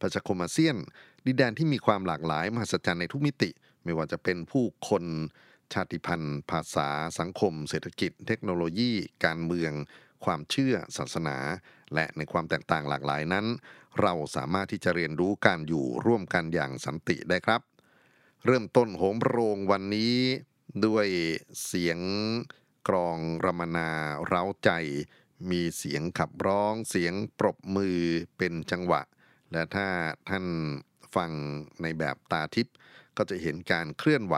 ประชาคมอาเซียน ดินแดนที่มีความหลากหลายมหัศจรรย์ในทุกมิติ ไม่ว่าจะเป็นผู้คนชาติพันธุ์ ภาษา สังคม เศรษฐกิจ เทคโนโลยี การเมือง ความเชื่อ ศาสนา และในความแตกต่างหลากหลายนั้น เราสามารถที่จะเรียนรู้การอยู่ร่วมกันอย่างสันติได้ครับ เริ่มต้นโหมโรงวันนี้ด้วยเสียงกรองรมนาเร้าใจ มีเสียงขับร้อง เสียงปรบมือเป็นจังหวะ และถ้าท่านฟังในแบบตาทิพย์ก็จะเห็นการเคลื่อนไหว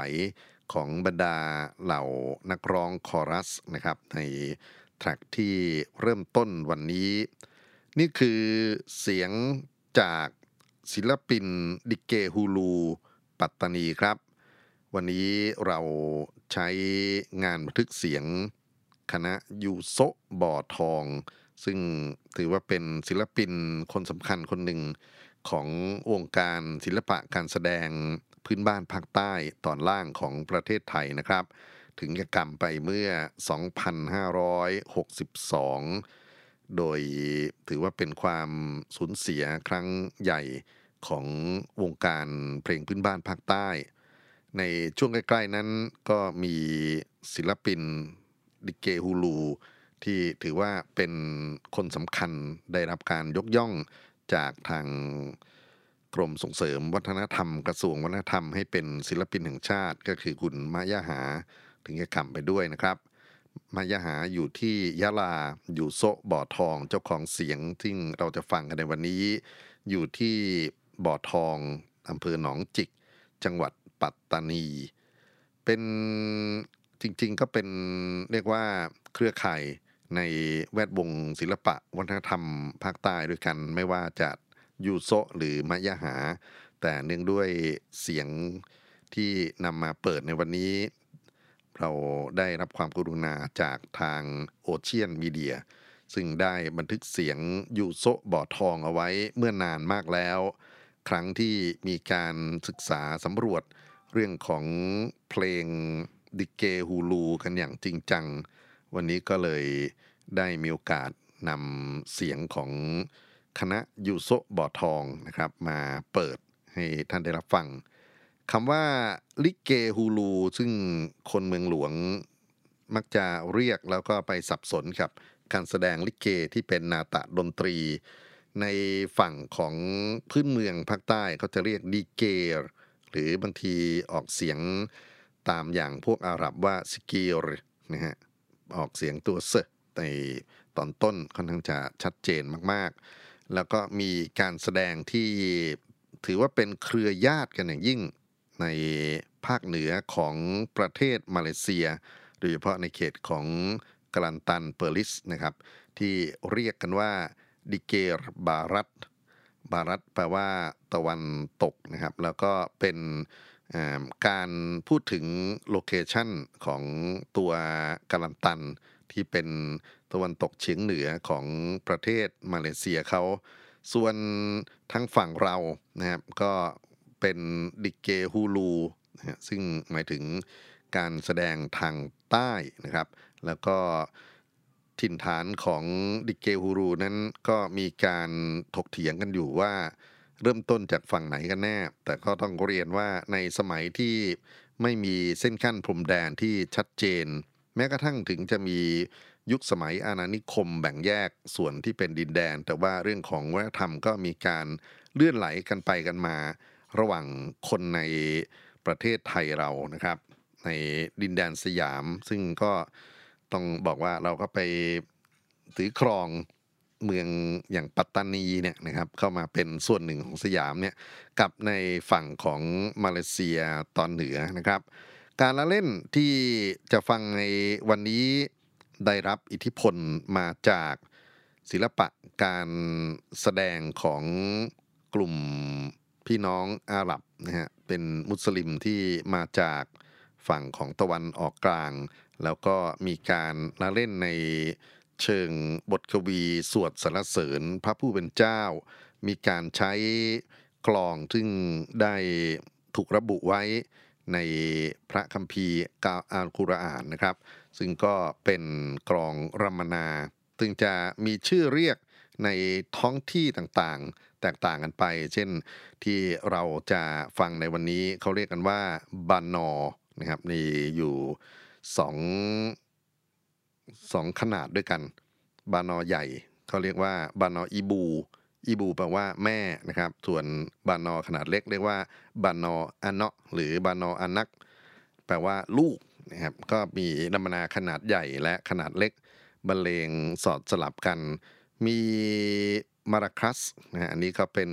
ของบรรดาเหล่านักร้องคอรัสนะครับในแทร็กที่เริ่มต้นวันนี้ นี่คือเสียงจากศิลปินดิเกฮูลูปัตตานีครับ วันนี้เราใช้งานบันทึกเสียงคณะยูโซบ่อทอง ซึ่งถือว่าเป็นศิลปินคนสำคัญคนหนึ่งของวงการศิลปะการแสดงพื้นบ้านภาคใต้ตอนล่างของประเทศไทยนะครับ ถึงจะกรรมไปเมื่อ 2562 โดยถือว่าเป็นความสูญเสียครั้งใหญ่ของวงการเพลงพื้นบ้านภาคใต้ ในช่วงใกล้ ๆ นั้นก็มีศิลปินดิเกฮูลู ที่ถือว่าเป็นคนสำคัญได้รับการยกย่องจากทางกรมส่งเสริมวัฒนธรรมกระทรวงวัฒนธรรมให้เป็นศิลปินแห่งชาติ ก็คือคุณมายาหาถึงจะกำไปด้วยนะครับมายาหาอยู่ที่ยะลาอยู่โซะบ่อทองเจ้าของเสียงที่เราจะฟังกันในวันนี้ อยู่ที่บ่อทองอำเภอหนองจิก จังหวัดปัตตานี เป็นจริงๆก็เป็นเรียกว่าเครือข่าย ในแวดวงศิลปะวัฒนธรรมภาคใต้ด้วยกัน ไม่ว่าจะยูโซหรือมายาหา แต่เนื่องด้วยเสียงที่นำมาเปิดในวันนี้ เราได้รับความกรุณาจากทางโอเชียนมีเดียซึ่งได้บันทึกเสียงยูโซบ่อทองเอาไว้เมื่อนานมากแล้ว ครั้งที่มีการศึกษาสำรวจเรื่องของเพลงดิเกฮูลูกันอย่างจริงจัง วันนี้ก็เลยได้มีโอกาสนำเสียงของคณะยูโซบ่อทองนะครับ มาเปิดให้ท่านได้รับฟังคำว่าลิเกฮูลูซึ่งคนเมืองหลวงมักจะเรียกแล้วก็ไปสับสนกับการแสดงลิเกที่เป็นนาตะดนตรี ในฝั่งของพื้นเมืองภาคใต้เขาจะเรียกดีเกหรือบางทีออกเสียงตามอย่างพวกอาหรับว่าสกิลนะฮะ ออกเสียงตัวเซในตอนต้นค่อนข้างจะชัดเจนมากๆ แล้วก็มีการแสดงที่ถือว่าเป็นเครือญาติกันอย่างยิ่งในภาคเหนือของประเทศมาเลเซีย โดยเฉพาะในเขตของกลันตันเปอร์ลิสนะครับ ที่เรียกกันว่าดิเกรบารัต barat แปลว่าตะวันตกนะครับ แล้วก็เป็น การพูดถึง location ของตัวกาลันตันที่เป็นตะวันตกเฉียงเหนือของประเทศมาเลเซียเขา ส่วนทางฝั่งเรานะครับก็เป็นดิเกฮูลูซึ่งหมายถึงการแสดงทางใต้นะครับ แล้วก็ถิ่นฐานของดิเกฮูรูนั้นก็มีการถกเถียงกันอยู่ว่า เริ่มต้นจากฝั่งไหนกันแน่ แต่ก็ต้องเรียนว่าในสมัยที่ไม่มีเส้นขั้นพรมแดนที่ชัดเจน แม้กระทั่งถึงจะมียุคสมัยอาณานิคมแบ่งแยกส่วนที่เป็นดินแดน แต่ว่าเรื่องของวัฒนธรรมก็มีการเลื่อนไหลกันไปกันมา ระหว่างคนในประเทศไทยเรานะครับ ในดินแดนสยาม ซึ่งก็ต้องบอกว่าเราก็ไปถือครอง เมืองอย่างปัตตานีเนี่ยนะครับเข้ามาเป็นส่วนหนึ่งของสยามเนี่ยกับในฝั่งของมาเลเซียตอนเหนือนะครับ การละเล่นที่จะฟังในวันนี้ได้รับอิทธิพลมาจากศิลปะการแสดงของกลุ่มพี่น้องอาหรับนะฮะเป็นมุสลิมที่มาจากฝั่งของตะวันออกกลาง แล้วก็มีการละเล่นใน เชิงบทกวีสวดสรรเสริญพระผู้เป็นเจ้า มีการใช้กลองซึ่งได้ถูกระบุไว้ในพระคัมภีร์กาอัลกุรอานนะครับ ซึ่งก็เป็นกลองรัมนา ซึ่งจะมีชื่อเรียกในท้องที่ต่างๆ แตกต่างกันไป เช่นที่เราจะฟังในวันนี้เขาเรียกกันว่าบานอนะครับนี่อยู่สอง สองขนาดด้วยกัน บานอใหญ่เขาเรียกว่าบานออีบู อีบูแปลว่าแม่นะครับ ส่วนบานอขนาดเล็กเรียกว่าบานออันเนาะหรือบานออันนัก แปลว่าลูกนะครับ ก็มีนัมนาขนาดใหญ่และขนาดเล็กบรรเลงสอดสลับกัน มีมาราคัสนะฮะอันนี้ก็เป็น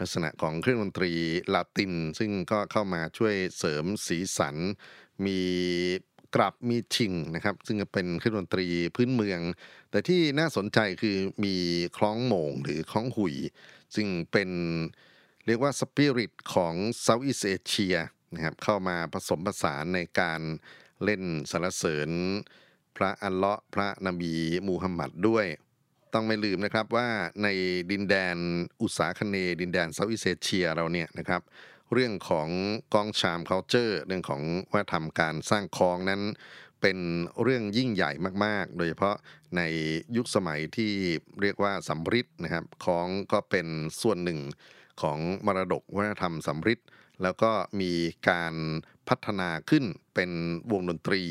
ลักษณะของเครื่องดนตรีลาติน ซึ่งก็เข้ามาช่วยเสริมสีสัน มี กลับมีชิงนะครับ ซึ่งเป็นเครื่องดนตรีพื้นเมือง แต่ที่น่าสนใจคือมีคล้องโมงหรือคล้องหุย ซึ่งเป็นเรียกว่าสปิริตของเซาท์อีสเอเชียนะครับเข้ามาผสมผสานในการเล่นสรรเสริญ พระอัลเลาะห์พระนบีมูฮัมหมัดด้วย ต้องไม่ลืมนะครับว่าในดินแดนอุตสาคเนดินแดนเซาท์อีสเอเชียเราเนี่ยนะครับ เรื่องของกองชาม culture เรื่องของวัฒนธรรมการสร้างคลองนั้นเป็นเรื่องยิ่งใหญ่มาก ๆ โดยเฉพาะในยุคสมัยที่เรียกว่าสำริดนะครับคลองก็เป็นส่วนหนึ่งของมรดกวัฒนธรรมสำริดแล้วก็มีการพัฒนาขึ้นเป็นวงดนตรี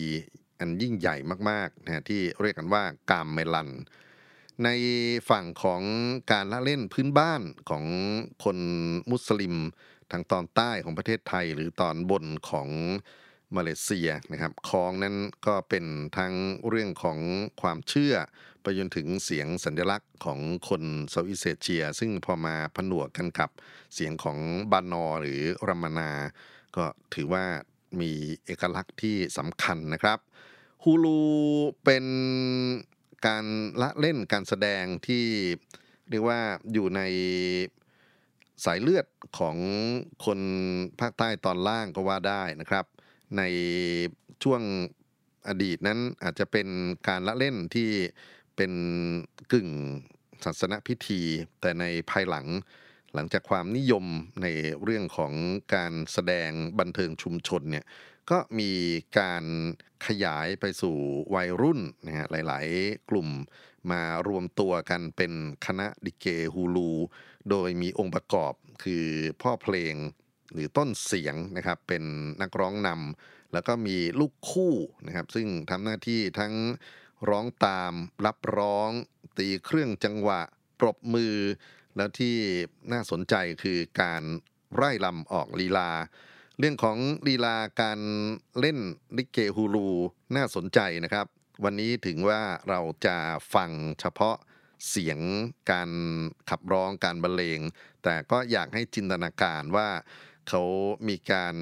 อันยิ่งใหญ่มากๆนะฮะที่เรียกกันว่ากามเมลัน ในฝั่งของการละเล่นพื้นบ้านของคนมุสลิม ทางตอนใต้ของประเทศไทย หรือตอนบนของมาเลเซียนะครับคลองนั้นก็เป็นทั้งเรื่องของความเชื่อ ไปจนถึงเสียงสัญลักษณ์ของคนเซาท์อีสเอเชีย ซึ่งพอมาผนวกกันกับเสียงของบานอหรือรัมนา ก็ถือว่ามีเอกลักษณ์ที่สำคัญนะครับฮูลูเป็นการละเล่นการแสดงที่เรียกว่าอยู่ใน สายเลือดของคนภาคใต้ตอนล่างก็ว่าได้นะครับ ในช่วงอดีตนั้นอาจจะเป็นการละเล่นที่เป็นกึ่งศาสนพิธี แต่ในภายหลังหลังจากความนิยมในเรื่องของการแสดงบันเทิงชุมชนเนี่ยก็มีการขยายไปสู่วัยรุ่นนะฮะหลาย ๆ กลุ่มมารวมตัวกันเป็นคณะดิเกฮูลู โดยมีองค์ประกอบคือพ่อเพลงหรือต้นเสียงนะครับเป็นนักร้องนำแล้วก็มีลูกคู่นะครับ ซึ่งทำหน้าที่ทั้งร้องตาม รับร้อง ตีเครื่องจังหวะ ปรบมือ แล้วที่น่าสนใจคือการไร่ลำออกลีลา เรื่องของลีลาการเล่นลิเกฮูลูน่าสนใจนะครับ วันนี้ถึงว่าเราจะฟังเฉพาะ เสียงการขับร้องการบรรเลง แต่ก็อยากให้จินตนาการว่าเขามีการ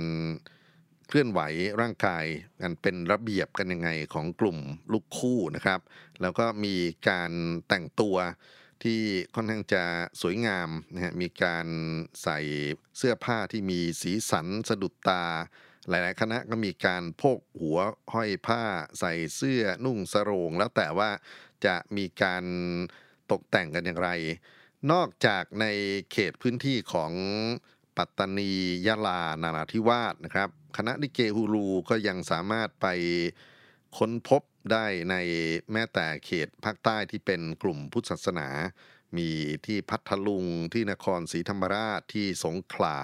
เคลื่อนไหวร่างกายกันเป็นระเบียบกันยังไงของกลุ่มลูกคู่นะครับ แล้วก็มีการแต่งตัวที่ค่อนข้างจะสวยงามนะฮะมีการใส่เสื้อผ้าที่มีสีสันสะดุดตา หลาย ๆ คณะก็มีการโพกหัวห้อยผ้า ใส่เสื้อนุ่งสรง แล้วแต่ว่าจะมีการ ตกแต่งกันอย่างไร นอกจากในเขตพื้นที่ของปัตตานียะลานาราธิวาสนะครับ คณะลิเกฮูลูก็ยังสามารถไปค้นพบได้ในแม้แต่เขตภาคใต้ที่เป็นกลุ่มพุทธศาสนา มีที่พัทลุงที่นครศรีธรรมราชที่สงขลา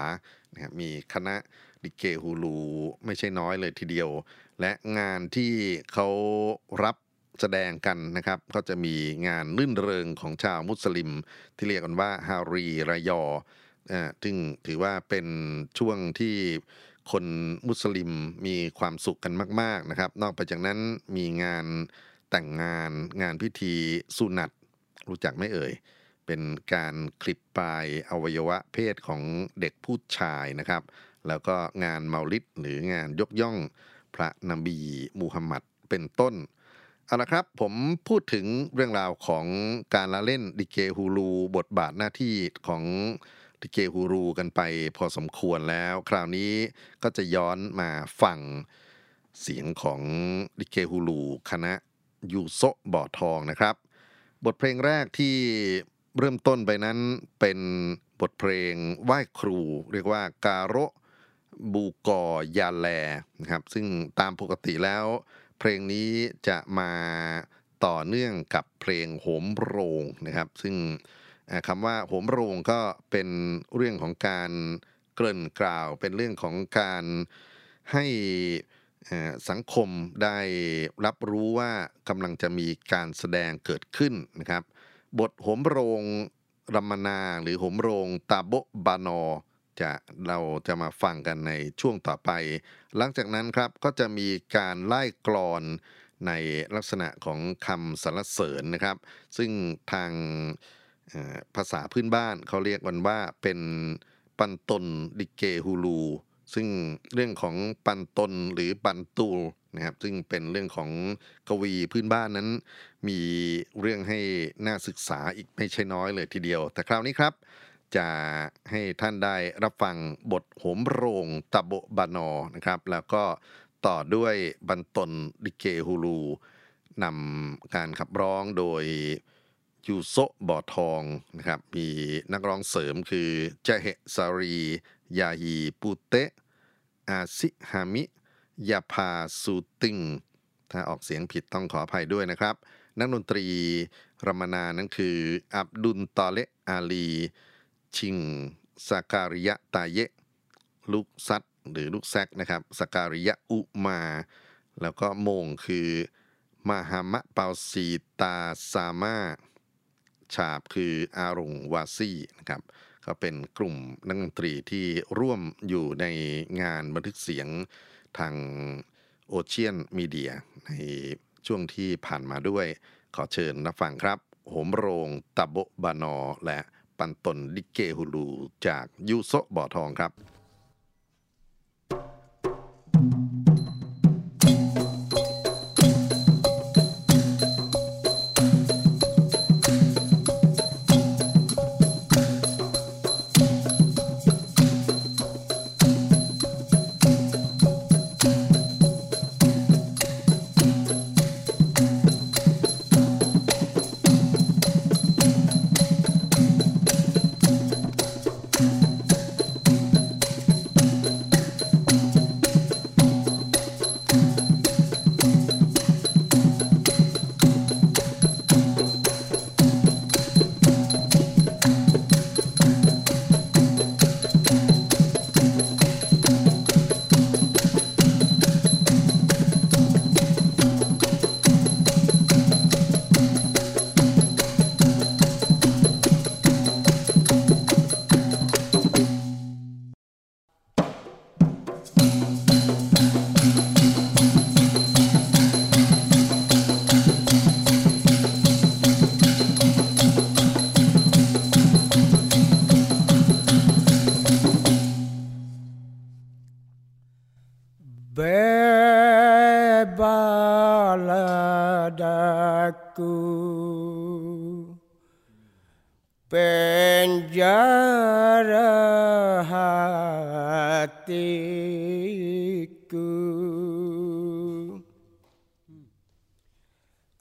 นะครับมีคณะลิเกฮูลูไม่ใช่น้อยเลยทีเดียว และงานที่เขารับ แสดงกันนะครับ ก็จะมีงานลื่นเริงของชาวมุสลิม ที่เรียกกันว่าฮารีรายอซึ่งถือว่าเป็นช่วงที่คนมุสลิมมีความสุขกันมาก ๆนะครับ นอกไปจากนั้นมีงานแต่งงานงานพิธีสุนัตรู้จักไหมเอ่ย เป็นการคลิปปลายอวัยวะเพศของเด็กผู้ชายนะครับ แล้วก็งานเมาลิดหรืองานยกย่องพระนบีมูฮัมหมัดเป็นต้น เอาละครับ ผมพูดถึงเรื่องราวของการละเล่นดิเกฮูลูบทบาทหน้าที่ของดิเกฮูลูกันไปพอสมควรแล้ว คราวนี้ก็จะย้อนมาฟังเสียงของดิเกฮูลูคณะยูโซบ่อทองนะครับ บทเพลงแรกที่เริ่มต้นไปนั้นเป็นบทเพลงไหว้ครู เรียกว่าการโรบูกอยาแลนะครับ ซึ่งตามปกติแล้ว เพลงนี้จะมาต่อเนื่องกับเพลงโหมโรงนะครับ ซึ่งคำว่าโหมโรงก็เป็นเรื่องของการเกริ่นกล่าว เป็นเรื่องของการให้สังคมได้รับรู้ว่ากำลังจะมีการแสดงเกิดขึ้นนะครับ บทโหมโรงรัมมนาหรือโหมโรงตาโบบานอ จะเราจะมาฟังกันในช่วงต่อไป หลังจากนั้นครับก็จะมีการไล่กรอนในลักษณะของคำสรรเสริญนะครับ ซึ่งทางภาษาพื้นบ้านเขาเรียกกันว่าเป็นปันตนดิเกฮูลู ซึ่งเรื่องของปันตนหรือปันตูนะครับซึ่งเป็นเรื่องของกวีพื้นบ้านนั้น มีเรื่องให้น่าศึกษาอีกไม่ใช่น้อยเลยทีเดียว แต่คราวนี้ครับ จะให้ท่านได้รับฟังบทโหมโรงตะโบบานอนะครับ แล้วก็ต่อด้วยบันตนดิเกฮูลูนำการขับร้องโดยยูโซบ่อทองนะครับ มีนักร้องเสริมคือเจเฮซารี ยาฮีปูเตะอาซิฮามิยาพาซูติงถ้าออกเสียงผิดต้องขออภัยด้วยนะครับ นักดนตรีรามนานั้นคือ อับดุลตอเลอาลี ชิงสาการิยะตาเยะ ลูกซัดหรือลูกแซกนะครับสการิยะอุมา แล้วก็โมงคือมาฮามะเปาซีตาซามาฉาบคืออารงวาซี่นะครับก็เป็นกลุ่มนักดนตรีที่ร่วมอยู่ในงานบันทึกเสียงทางโอเชียนมีเดียในช่วงที่ผ่านมาด้วย ขอเชิญรับฟังครับ โหมโรงตะโบบานอและ ปันตนดิเกฮูลูจากยูโซบ่อทองครับ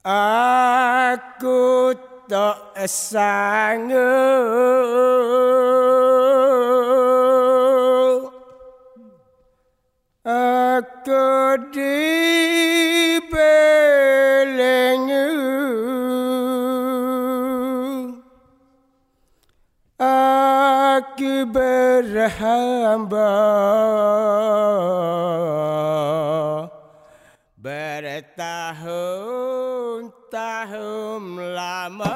Aku tak sanggup. Aku dibelenggu Aku berhamba là mơ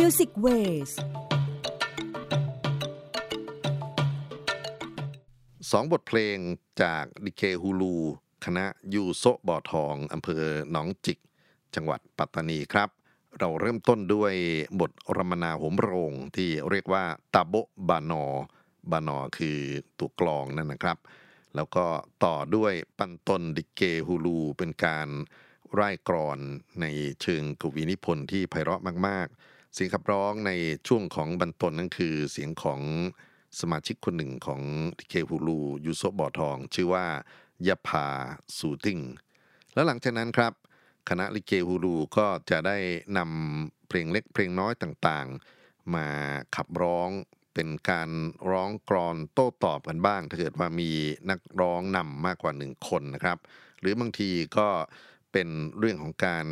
เซียนมิวสิกเวสองบทเพลงจากดิเคฮูลูคณะยูโซบ่อทองอำเภอหนองจิก จังหวัดปัตตานีครับ เราเริ่มต้นด้วยบทรมนาโหมโรงที่เรียกว่าตาโบบานอบานอคือตัวกลองนั่นนะครับ แล้วก็ต่อด้วยปันตนดิเกฮูลูเป็นการไร่กรอนในเชิงกวีนิพนธ์ที่ไพเราะมาก ๆ เสียงขับร้องในช่วงของบันตนนั่นคือเสียงของสมาชิกคนหนึ่งของดิเคฮูลูยูโซบ่อทอง ชื่อว่ายาพาสูติงแล้วหลังจากนั้นครับ คณะลิเกฮูลูก็จะได้นำเพลงเล็กเพลงน้อยต่างๆ มาขับร้องเป็นการร้องกรอนโต้ตอบกันบ้าง ถ้าเกิดว่ามีนักร้องนำมากกว่าหนึ่งคนนะครับ หรือบางทีก็เป็นเรื่องของการ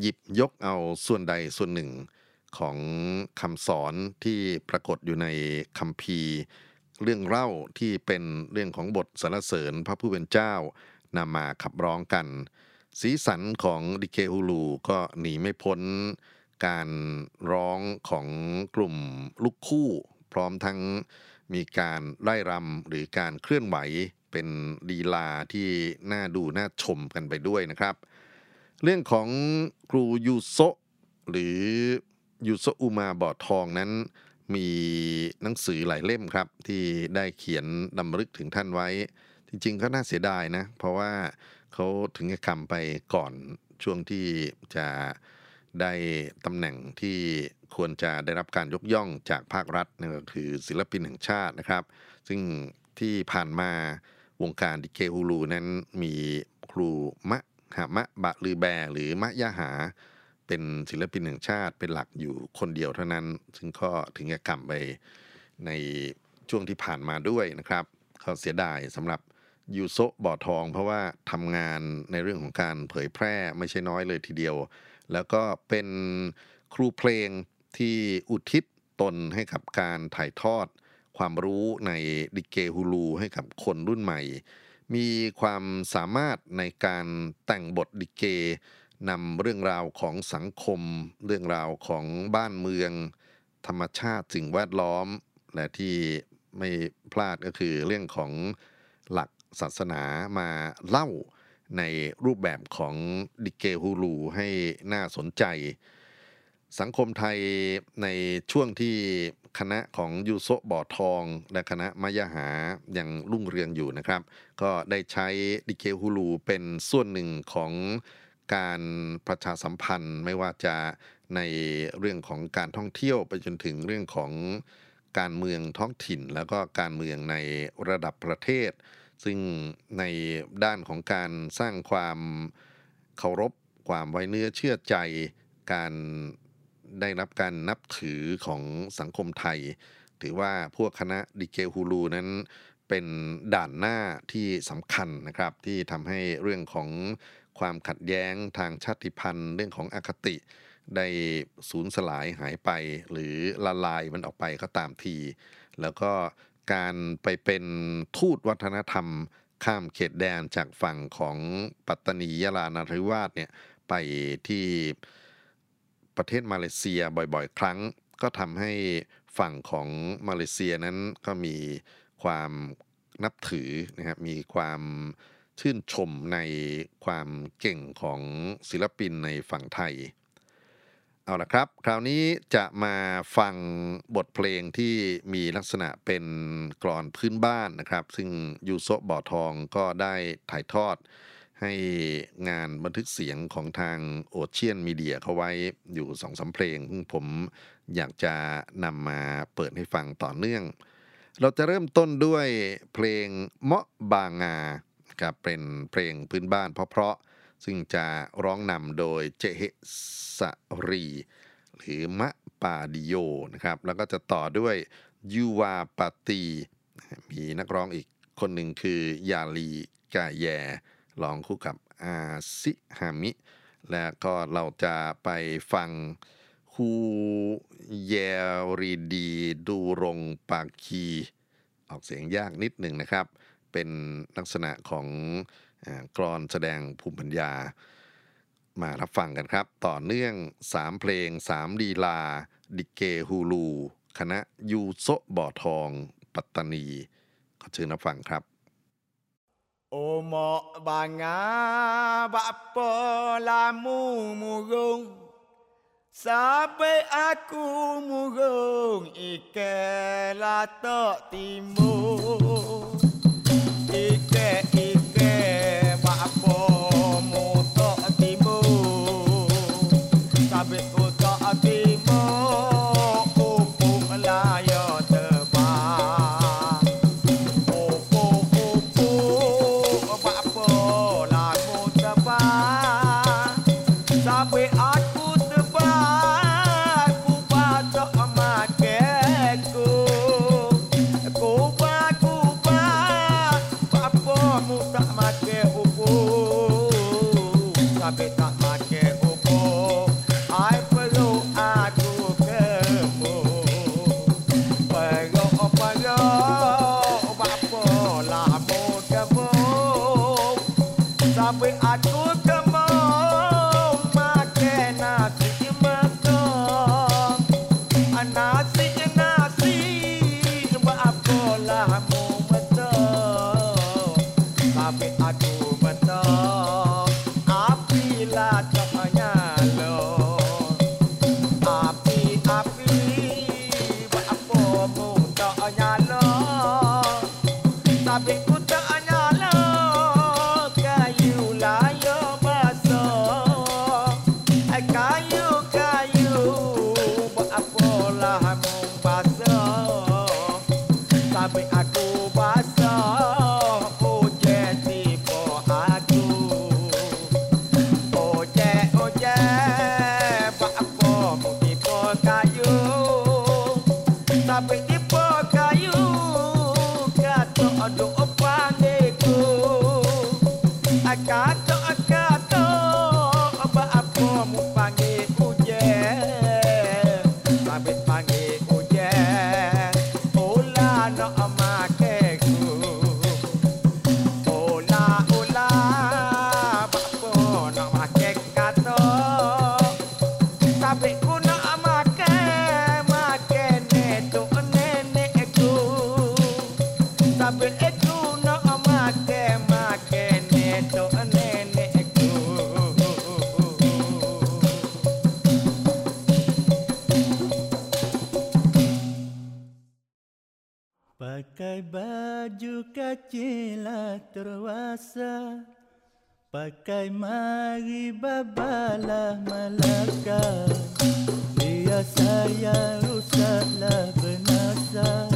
หยิบยกเอาส่วนใดส่วนหนึ่ง ของคำสอนที่ปรากฏอยู่ในคัมภีร์เรื่องเล่าที่เป็นเรื่องของบทสรรเสริญพระผู้เป็นเจ้านำมาขับร้องกัน สีสันของดิเคฮูลูก็หนีไม่พ้นการร้องของกลุ่มลูกคู่ พร้อมทั้งมีการไล่รำหรือการเคลื่อนไหวเป็นลีลาที่น่าดูน่าชมกันไปด้วยนะครับ เรื่องของครูยูโซหรือ ยูโซอุมาบ่อทองนั้นมีหนังสือหลายเล่มครับ ที่ได้เขียนดำลึกถึงท่านไว้ จริงๆก็น่าเสียดายนะ เพราะว่าเขาถึงกับคำไปก่อนช่วงที่จะได้ตำแหน่งที่ควรจะได้รับการยกย่องจากภาครัฐนั่นก็คือศิลปินแห่งชาตินะครับ ซึ่งที่ผ่านมาวงการดิเคฮูลูนั้นมีครูมะหามะบะลือแบ หรือมะยะหา เป็นศิลปินแห่งชาติเป็นหลักอยู่คนเดียวเท่านั้น ซึ่งก็ถึงกับกำไปในช่วงที่ผ่านมาด้วยนะครับก็เสียดายสำหรับยูโซบ่อทอง เพราะว่าทำงานในเรื่องของการเผยแพร่ไม่ใช่น้อยเลยทีเดียว แล้วก็เป็นครูเพลงที่อุทิศตนให้กับการถ่ายทอด ความรู้ในดิเกฮูลูให้กับคนรุ่นใหม่ มีความสามารถในการแต่งบทดิเก นำเรื่องราวของสังคม เรื่องราวของบ้านเมือง ธรรมชาติสิ่งแวดล้อม และที่ไม่พลาดก็คือเรื่องของหลักศาสนามาเล่าในรูปแบบของดิเกฮูลูให้น่าสนใจ สังคมไทยในช่วงที่คณะของยูโซบ่อทอง และคณะมายาหาอยังรุ่งเรืองอยู่นะครับ ก็ได้ใช้ดิเกฮูลูเป็นส่วนหนึ่งของ การประชาสัมพันธ์ไม่ว่าจะในเรื่องของการท่องเที่ยวไปจนถึงเรื่องของการเมืองท้องถิ่น แล้วก็การเมืองในระดับประเทศ ซึ่งในด้านของการสร้างความเคารพความไว้เนื้อเชื่อใจ การได้รับการนับถือของสังคมไทย ถือว่าพวกคณะดิเกฮูลูนั้นเป็นด่านหน้าที่สำคัญนะครับ ที่ทำให้เรื่องของ ความขัดแย้งทางชาติพันธุ์ เรื่องของอคติ ได้สูญสลายหายไป หรือละลายมันออกไปก็ตามที แล้วก็การไปเป็นทูตวัฒนธรรม ข้ามเขตแดนจากฝั่งของปัตตานียะลานาริวาสเนี่ยไปที่ประเทศมาเลเซียบ่อยๆ ครั้ง ก็ทำให้ฝั่งของมาเลเซียนั้นก็มีความนับถือนะครับมีความ ชื่นชมในความเก่งของศิลปินในฝั่งไทย เอาละครับ คราวนี้จะมาฟังบทเพลงที่มีลักษณะเป็นกรอนพื้นบ้านนะครับ ซึ่งยูโซบ่อทองก็ได้ถ่ายทอดให้งานบันทึกเสียงของทางโอเชียนมีเดียเขาไว้อยู่สองสาเพลงซึ่งผมอยากจะนำมาเปิดให้ฟังต่อเนื่อง เราจะเริ่มต้นด้วยเพลงเมาะบางา ครับเป็นเพลงพื้นบ้านเพราะๆซึ่งจะร้องนำโดยเจเฮสรี หรือมะปาดิโยนะครับ แล้วก็จะต่อด้วยยูวาปาตีมีนักร้องอีกคนหนึ่งคือยาลีกาแยร้องคู่กับอาซิฮามิ และก็เราจะไปฟังฮูเยรีดีดูรงปาคี ออกเสียงยากนิดหนึ่งนะครับ เป็นลักษณะของกรอนแสดงภูมิปัญญา มารับฟังกันครับ ต่อเนื่อง 3 เพลง 3 ลีลา ดิเกฮูลู คณะยูโซบ่อทอง ปัตตานี ขอเชิญรับฟังครับ Omo banga bapa lamu murung Sampai aku murung ike latok timur Ike ike yeah. work I Pakai mari babalah Melaka. Dia saya rusaklah benasa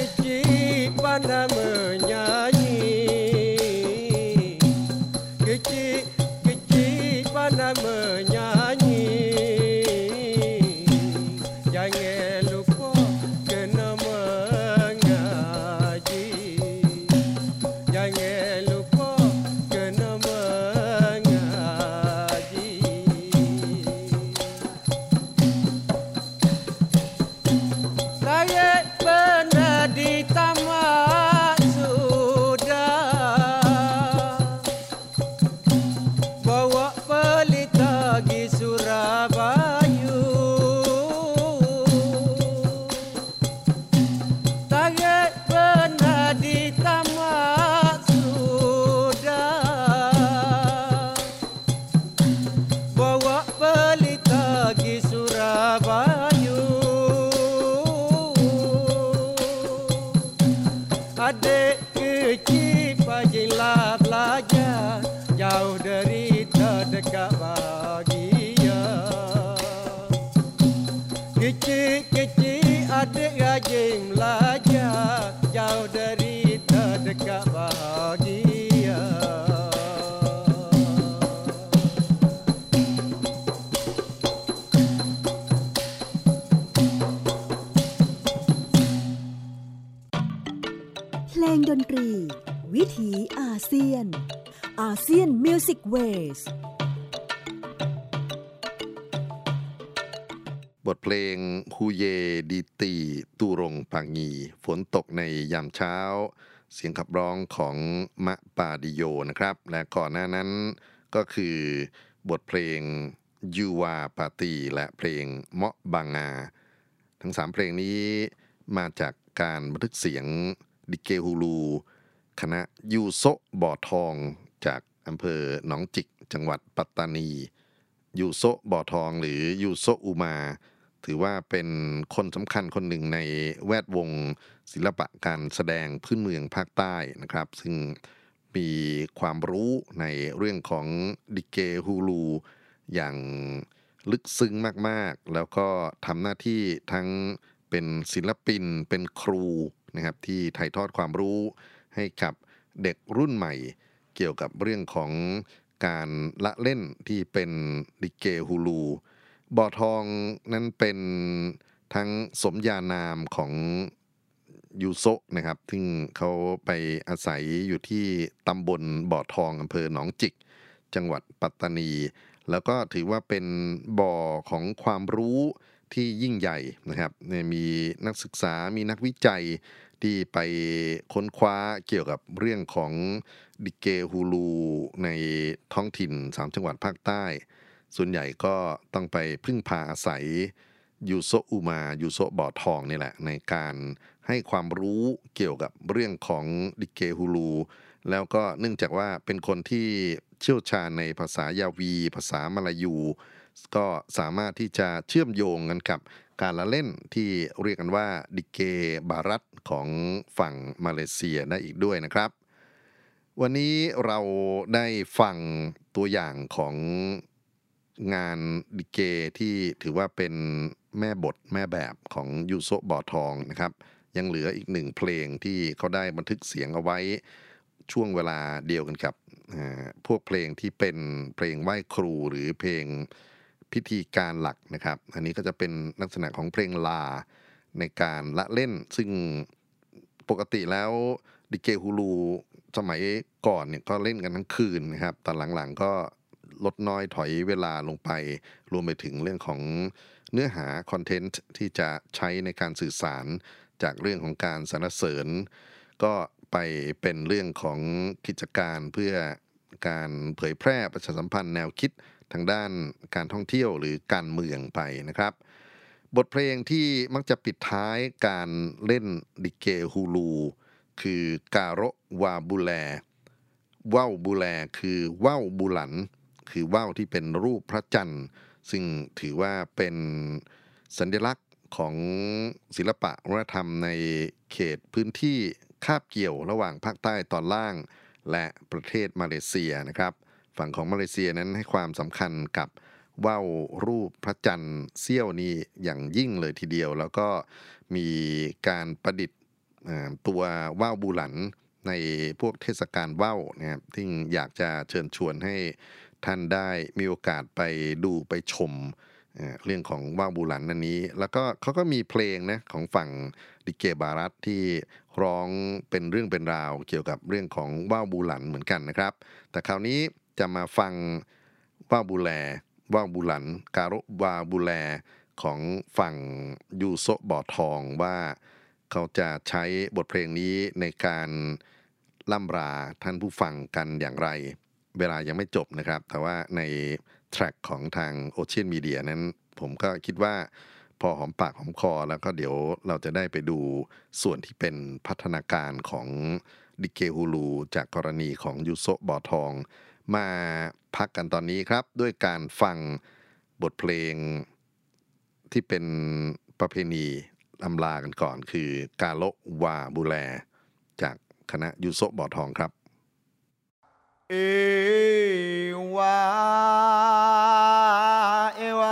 Iji pandang menyanyi นตกในยามเช้า เสียงขับร้องของมะปาดิโยนะครับ และก่อนหน้านั้นก็คือบทเพลงยูวาปาตีและเพลงเมาะบางงาทั้งสามเพลงนี้มาจากการบันทึกเสียงดิเกฮูลู คณะยูโซบ่อทองจากอำเภอหนองจิก จังหวัดปัตตานียูโซบ่อทองหรือยูโซอุมา ถือว่าเป็นคนสำคัญคนหนึ่งในแวดวงศิลปะการแสดงพื้นเมืองภาคใต้นะครับ ซึ่งมีความรู้ในเรื่องของดิเกฮูลูอย่างลึกซึ้งมากๆ แล้วก็ทำหน้าที่ทั้งเป็นศิลปินเป็นครูนะครับที่ถ่ายทอดความรู้ให้กับเด็กรุ่นใหม่ เกี่ยวกับเรื่องของการละเล่นที่เป็นดิเกฮูลู บ่อทองนั้นเป็นทั้งสมญานามของยูโซะนะครับ ซึ่งเขาไปอาศัยอยู่ที่ตำบลบ่อทองอำเภอหนองจิก จังหวัดปัตตานี แล้วก็ถือว่าเป็นบ่อของความรู้ที่ยิ่งใหญ่นะครับเนี่ยมีนักศึกษา มีนักวิจัยที่ไปค้นคว้าเกี่ยวกับเรื่องของดิเกฮูลูในท้องถิ่น 3 จังหวัดภาคใต้ ส่วนใหญ่ก็ต้องไปพึ่งพาอาศัยยูโซอุมายูโซบ่อทองนี่แหละ ในการให้ความรู้เกี่ยวกับเรื่องของดิเกฮูลูแล้วก็เนื่องจากว่าเป็นคนที่เชี่ยวชาญในภาษายาวี ภาษามลายู ก็สามารถที่จะเชื่อมโยงกันกับการละเล่นที่เรียกกันว่าดิเกบารัตของฝั่งมาเลเซียได้อีกด้วยนะครับ วันนี้เราได้ฟังตัวอย่างของ งานดิเกที่ถือว่าเป็นแม่บทแม่แบบของยูโซบ่อทองนะครับ ยังเหลืออีกหนึ่งเพลงที่เขาได้บันทึกเสียงเอาไว้ช่วงเวลาเดียวกันกับพวกเพลงที่เป็นเพลงไหว้ครูหรือเพลงพิธีการหลักนะครับ อันนี้ก็จะเป็นลักษณะของเพลงลาในการละเล่น ซึ่งปกติแล้วดิเกฮูลูสมัยก่อนเนี่ยก็เล่นกันทั้งคืนนะครับ ตอนหลังๆก็ ลดน้อยถอยเวลาลงไป รวมไปถึงเรื่องของเนื้อหาคอนเทนต์ที่จะใช้ในการสื่อสารจากเรื่องของการสรรเสริญ ก็ไปเป็นเรื่องของกิจการเพื่อการเผยแพร่ประชาสัมพันธ์แนวคิดทางด้านการท่องเที่ยวหรือการเมืองไปนะครับ บทเพลงที่มักจะปิดท้ายการเล่นดิเกฮูลูคือการะวาบูแลว่าวบูแลคือว่าวบูหลัน คือว่าวที่เป็นรูปพระจันทร์ ซึ่งถือว่าเป็นสัญลักษณ์ของศิลปะวัฒนธรรมในเขตพื้นที่คาบเกี่ยวระหว่างภาคใต้ตอนล่าง และประเทศมาเลเซียนะครับ ฝั่งของมาเลเซียนั้นให้ความสำคัญกับว่าวรูปพระจันทร์เสี้ยวนี้อย่างยิ่งเลยทีเดียว แล้วก็มีการประดิษฐ์ตัวว่าวบูหลันในพวกเทศกาลว่าวนะครับที่อยากจะเชิญชวนให้ ท่านได้มีโอกาสไปดูไปชมเรื่องของว่าวบูหลันอันนี้ แล้วก็เขาก็มีเพลงนะของฝั่งดิเกบารัตที่ร้องเป็นเรื่องเป็นราวเกี่ยวกับเรื่องของว่าวบูหลันเหมือนกันนะครับ แต่คราวนี้จะมาฟังว่าวบูแลว่าวบูหลันการะวาบูแลของฝั่งยูโซบ่อทองว่าเขาจะใช้บทเพลงนี้ในการล่ำราท่านผู้ฟังกันอย่างไร เวลายังไม่จบนะครับ แต่ว่าในแทร็กของทางโอเชียนมีเดียนั้น ผมก็คิดว่าพอหอมปากหอมคอแล้วก็เดี๋ยวเราจะได้ไปดูส่วนที่เป็นพัฒนาการของดิเกฮูลูจากกรณีของยูโซบ่อทอง มาพักกันตอนนี้ครับ ด้วยการฟังบทเพลงที่เป็นประเพณีอำลากันก่อน คือกาโลวาบูแล จากคณะยูโซบ่อทองครับ เอวาเอว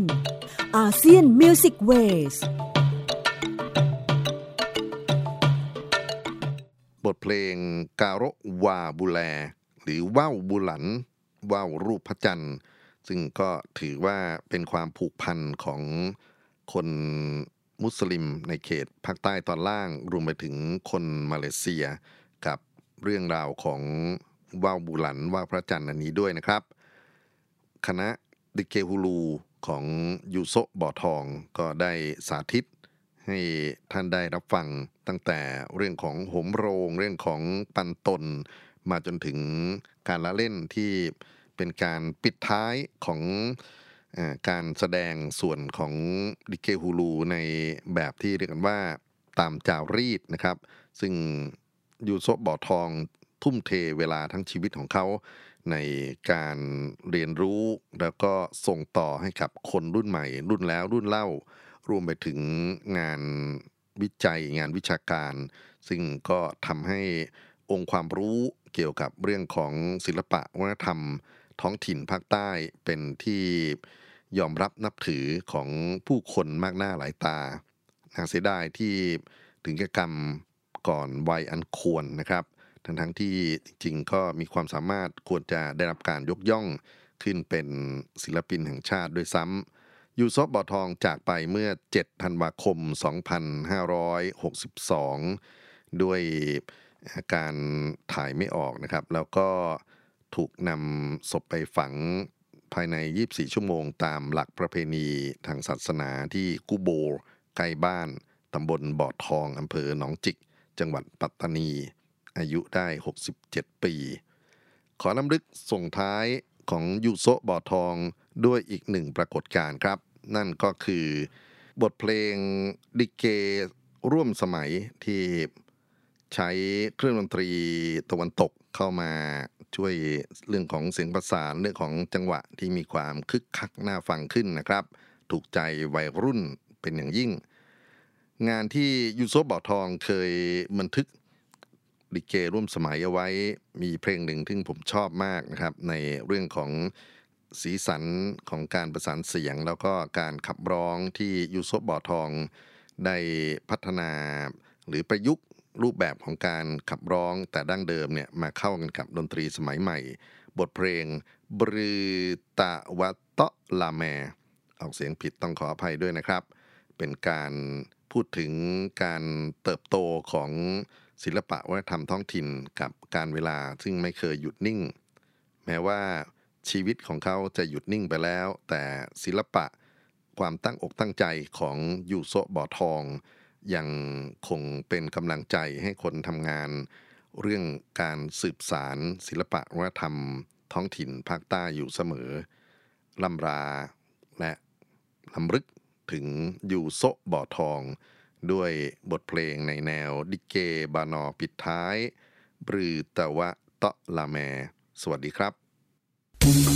นอาเซียนมิวสิกเวสบทเพลงการะวาบุแล หรือว่าวบุหลันว่าวรูปพระจันทร์ ซึ่งก็ถือว่าเป็นความผูกพันของคนมุสลิมในเขตภาคใต้ตอนล่าง รวมไปถึงคนมาเลเซีย กับเรื่องราวของว่าวบุหลันว่าวพระจันทร์อันนี้ด้วยนะครับ คณะดิเกฮูลู ของยูโซะบ่อทองก็ได้สาธิต ให้ท่านได้รับฟังตั้งแต่เรื่องของหมโรง เรื่องของปันตน มาจนถึงการละเล่นที่เป็นการปิดท้ายของอการแสดงส่วนของดิเกฮูลูในแบบที่เรียกกันว่าตามจารีตนะครับ ซึ่งยูโซะบ่อทองทุ่มเทเวลาทั้งชีวิตของเขา ในการเรียนรู้แล้วก็ส่งต่อให้กับคนรุ่นใหม่ รุ่นแล้วรุ่นเล่ารวมไปถึงงานวิจัยงานวิชาการ ซึ่งก็ทำให้องค์ความรู้เกี่ยวกับเรื่องของศิลปะวัฒนธรรม ท้องถิ่นภาคใต้เป็นที่ยอมรับนับถือของผู้คนมากหน้าหลายตาน่าเสียดายที่ถึงก่กรรมก่อนวัยอันควรนะครับ ทั้งทั้งๆที่จริงๆ ก็มีความสามารถควรจะได้รับการยกย่องขึ้นเป็นศิลปินแห่งชาติด้วยซ้ำยูซอฟบ่อทองจากไปเมื่อ 7 ธันวาคม 2562 ด้วยอาการถ่ายไม่ออกนะครับ แล้วก็ถูกนำศพไปฝังภายใน 24 ชั่วโมงตามหลักประเพณีทางศาสนาที่กุโบใกล้บ้านตำบลบ่อทองอำเภอหนองจิก จังหวัดปัตตานี อายุได้ 67 ปี ขอนำลึกส่งท้ายของยูโซบ่อทองด้วยอีกหนึ่งปรากฏการณ์ครับ นั่นก็คือบทเพลงดิเกร่วมสมัยที่ใช้เครื่องดนตรีตะวันตกเข้ามาช่วยเรื่องของเสียงประสานเรื่องของจังหวะที่มีความคึกคักน่าฟังขึ้นนะครับ ถูกใจวัยรุ่นเป็นอย่างยิ่ง งานที่ยูโซบ่อทองเคยบันทึก ดิเกร่วมสมัยเอาไว้ มีเพลงหนึ่งที่ผมชอบมากนะครับ ในเรื่องของสีสันของการประสานเสียง แล้วก็การขับร้องที่ยูโซบ่อทองได้พัฒนาหรือประยุกต์รูปแบบของการขับร้องแต่ดั้งเดิมเนี่ยมาเข้ากันกับดนตรีสมัยใหม่ บทเพลงบรือตะวัตเตะลาแมออกเสียงผิดต้องขออภัยด้วยนะครับ เป็นการพูดถึงการเติบโตของ ศิลปะวัฒนธรรมท้องถิ่นกับการเวลาซึ่งไม่เคยหยุดนิ่ง แม้ว่าชีวิตของเขาจะหยุดนิ่งไปแล้ว แต่ศิลปะความตั้งอกตั้งใจของยูโซบ่อทอง ยังคงเป็นกำลังใจให้คนทำงาน เรื่องการสืบสารศิลปะวัฒนธรรม ท้องถิ่นภาคใต้อยู่เสมอลำราและลำลึกถึงยูโซบ่อทอง ด้วยบทเพลงในแนวดิเกบานอปิดท้าย บรือตะวะเตาะลาแม สวัสดีครับ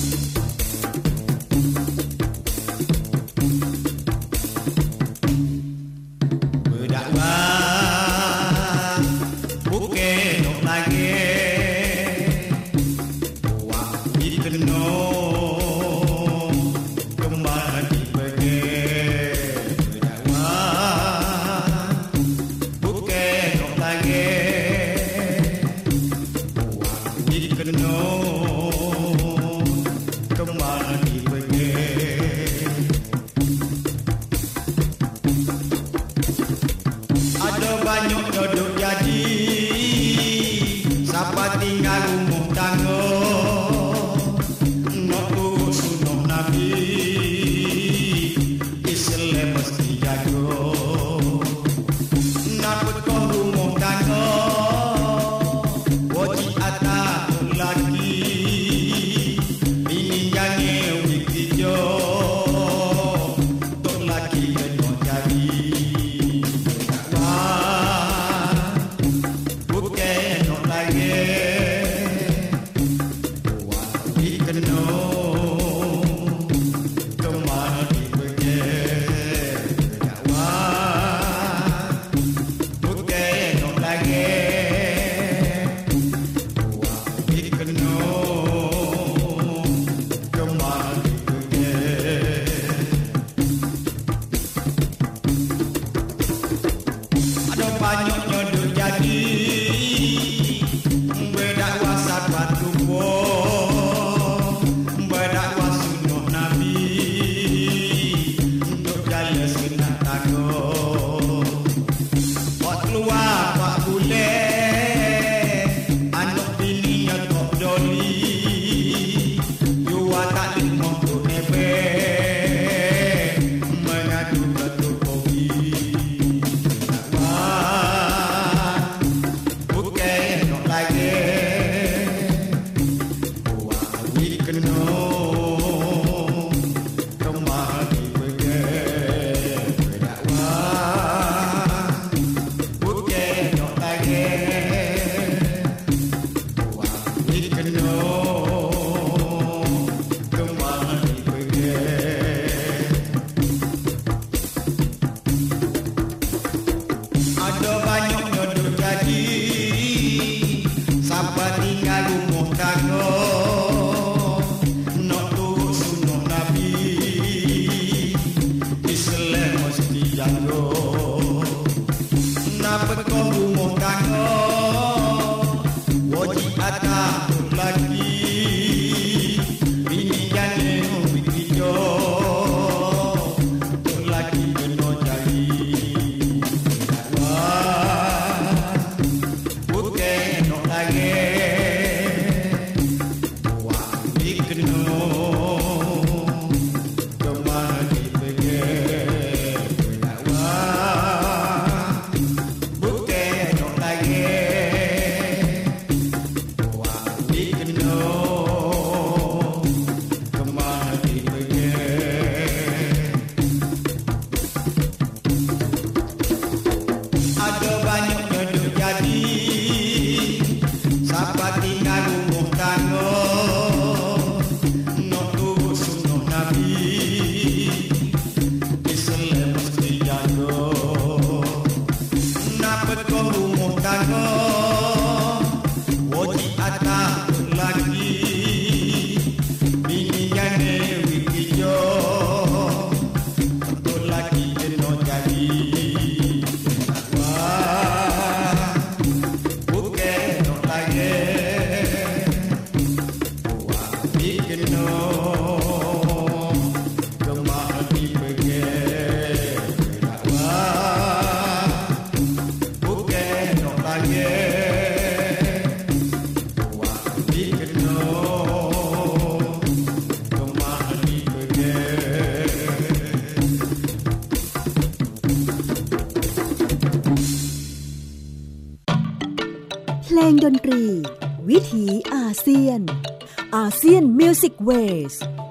Days.